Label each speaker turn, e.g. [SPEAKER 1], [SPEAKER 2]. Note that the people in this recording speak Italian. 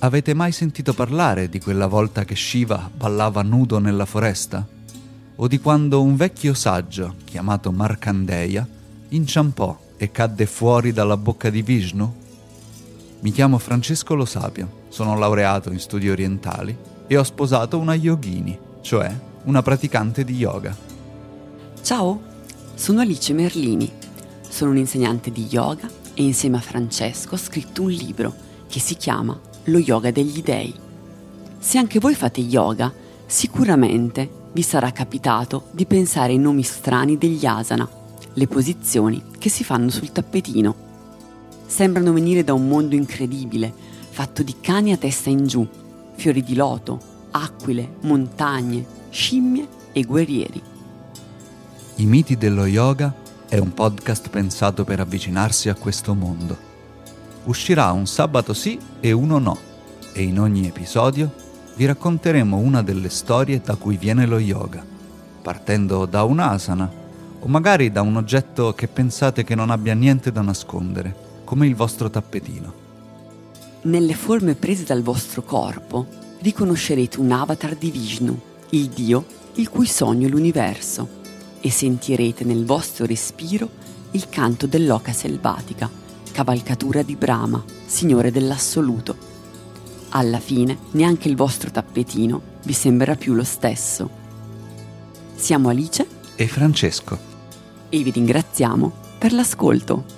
[SPEAKER 1] Avete mai sentito parlare di quella volta che Shiva ballava nudo nella foresta? O di quando un vecchio saggio, chiamato Markandeya, inciampò e cadde fuori dalla bocca di Vishnu? Mi chiamo Francesco Lo Sapio, sono laureato in studi orientali e ho sposato una yogini, cioè una praticante di yoga.
[SPEAKER 2] Ciao, sono Alice Merlini, sono un'insegnante di yoga e insieme a Francesco ho scritto un libro che si chiama lo yoga degli dei. Se anche voi fate yoga, sicuramente vi sarà capitato di pensare ai nomi strani degli asana, le posizioni che si fanno sul tappetino. Sembrano venire da un mondo incredibile, fatto di cani a testa in giù, fiori di loto, aquile, montagne, scimmie e guerrieri.
[SPEAKER 1] I miti dello yoga è un podcast pensato per avvicinarsi a questo mondo uscirà un sabato sì e uno no e in ogni episodio vi racconteremo una delle storie da cui viene lo yoga, partendo da un'asana o magari da un oggetto che pensate che non abbia niente da nascondere, come il vostro tappetino.
[SPEAKER 2] Nelle forme prese dal vostro corpo riconoscerete un avatar di Vishnu, il Dio il cui sogno è l'universo, e sentirete nel vostro respiro il canto dell'oca selvatica cavalcatura di Brahma, signore dell'assoluto. Alla fine neanche il vostro tappetino vi sembrerà più lo stesso. Siamo Alice
[SPEAKER 1] e Francesco
[SPEAKER 2] e vi ringraziamo per l'ascolto.